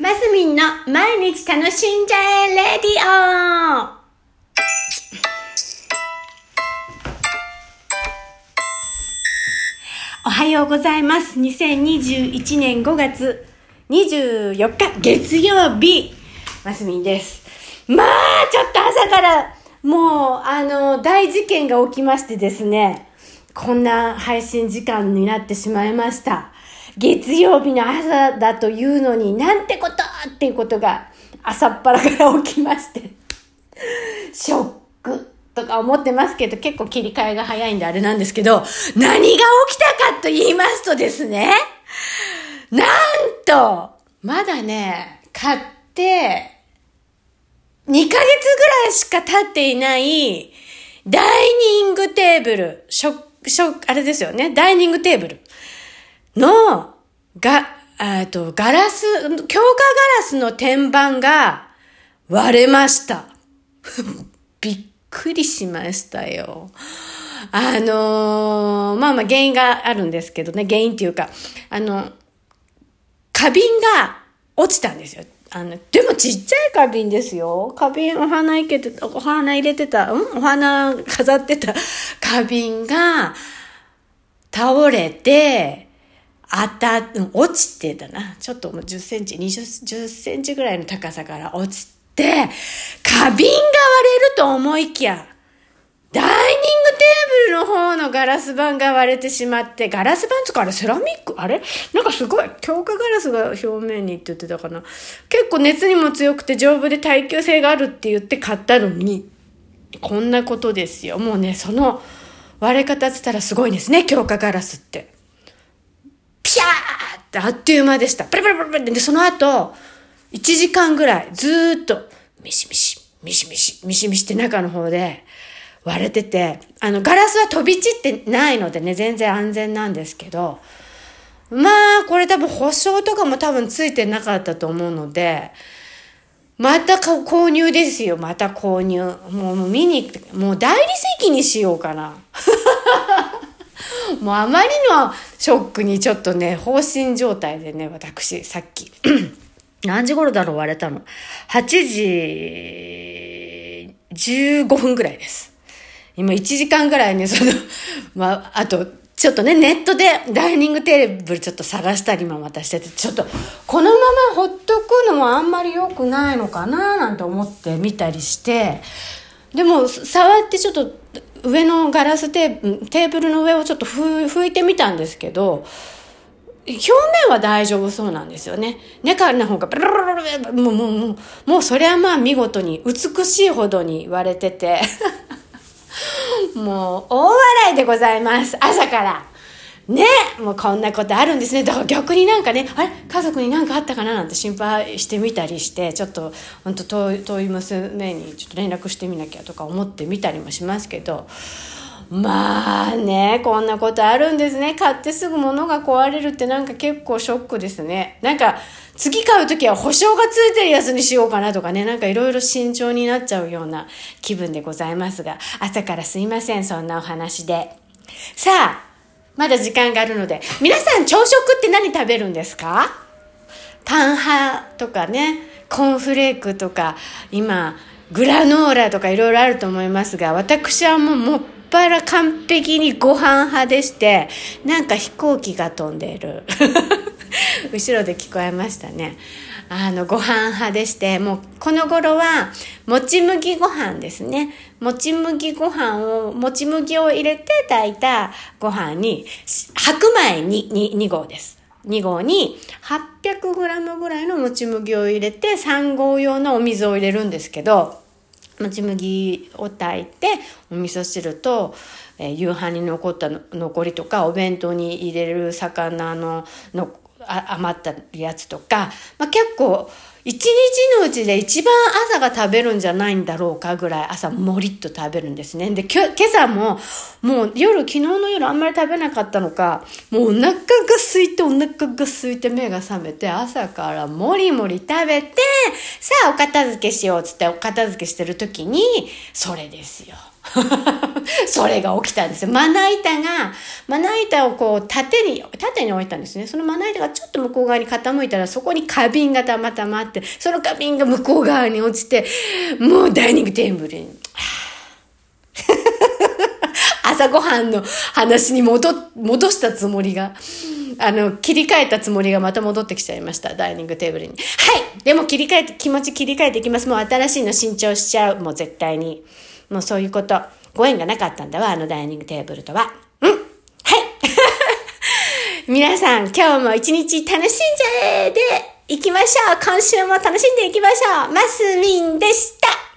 マスミンの毎日楽しんじゃえレディオおはようございます。2021年5月24日月曜日、マスミンです。まあ、ちょっと朝からもう、あの、大事件が起きましてですね、こんな配信時間になってしまいました。月曜日の朝だというのになんてことっていうことが朝っぱらから起きまして、ショックとか思ってますけど、結構切り替えが早いんであれなんですけど、何が起きたかと言いますとですね、なんと、まだね、買って、2ヶ月ぐらいしか経っていない、ダイニングテーブル、しょ、しょ、あれですよね、ダイニングテーブル。の、が、えっと、ガラス、強化ガラスの天板が割れました。びっくりしましたよ。あのーまあまあ原因があるんですけどね、原因っていうか、あの、花瓶が落ちたんですよ。あの、でもちっちゃい花瓶ですよ。花瓶、お花入れて、お花入れてた、うん？お花飾ってた花瓶が倒れて、あた、落ちてたな。ちょっともう10センチ、20、10センチぐらいの高さから落ちて、花瓶が割れると思いきや、ダイニングテーブルの方のガラス板が割れてしまって、ガラス板つかあれセラミック？あれ？なんかすごい、強化ガラスが表面にって言ってたかな。結構熱にも強くて丈夫で耐久性があるって言って買ったのに、こんなことですよ。もうね、その割れ方って言ったらすごいんですね、強化ガラスって。ピシャーってあっという間でした。プリプリプリプリで、その後、1時間ぐらいずっと、ミシミシ、ミシミシ、ミシミシって中の方で割れてて、あの、ガラスは飛び散ってないのでね、全然安全なんですけど、まあ、これ多分保証とかも多分ついてなかったと思うので、また購入ですよ、また購入。もう見に行って、もう代理席にしようかな。もうあまりのショックにちょっとね、放心状態でね、私、さっき。何時頃だろう割れたの？8時15分ぐらいです。今1時間ぐらいね、その、まあ、あと、ちょっとね、ネットでダイニングテーブルちょっと探したりもまたしてて、ちょっと、このままほっとくのもあんまり良くないのかななんて思って見たりして、でも、触ってちょっと、上のガラステーテーブルの上をちょっと拭いてみたんですけど、表面は大丈夫そうなんですよね。中の方がブルルルルルもう、もう、もう、もうそれはまあ見事に美しいほどに割れてて、もう大笑いでございます。朝から。ねもうこんなことあるんですね。だから逆になんかね、あれ？家族になんかあったかななんて心配してみたりして、ちょっと本当遠い遠い娘にちょっと連絡してみなきゃとか思ってみたりもしますけど、まあね、こんなことあるんですね。買ってすぐ物が壊れるってなんか結構ショックですね。なんか次買うときは保証がついてるやつにしようかなとかね、なんかいろいろ慎重になっちゃうような気分でございますが、朝からすいません、そんなお話で。さあ、まだ時間があるので、皆さん朝食って何食べるんですか？パン派とかね、コーンフレークとか、今、グラノーラとかいろいろあると思いますが、私はもうもっぱら完璧にご飯派でして、なんか飛行機が飛んでいる。後ろで聞こえましたね。あの、ご飯派でして、もうこの頃は、もち麦ご飯ですね。もち麦ご飯を、もち麦を入れて炊いたご飯に、白米に 2, 2合です。2合に 800g ぐらいのもち麦を入れて3合用のお水を入れるんですけど、もち麦を炊いてお味噌汁と、えー夕飯に残った残りとかお弁当に入れる魚のの余ったやつとか、まあ、結構一日のうちで一番朝が食べるんじゃないんだろうかぐらい朝もりっと食べるんですね。で、今今朝ももう夜、昨日の夜あんまり食べなかったのか、もうお腹が空いてお腹が空いて目が覚めて朝からもりもり食べて、さあお片付けしようっつってお片付けしてる時に、それですよ。それが起きたんですよ。まな板が、まな板をこう縦に、縦に置いたんですね。そのまな板がちょっと向こう側に傾いたら、そこに花瓶がたまたまあって、その花瓶が向こう側に落ちて、もうダイニングテーブルに、朝ごはんの話に戻、戻したつもりが、あの、切り替えたつもりがまた戻ってきちゃいました。ダイニングテーブルに。はいでも切り替えて、気持ち切り替えていきます。もう新しいの新調しちゃう。もう絶対に。もうそういうこと。ご縁がなかったんだわ、あのダイニングテーブルとは。うん。はい。皆さん、今日も一日楽しんじゃえで行きましょう。今週も楽しんでいきましょう。マスミンでした。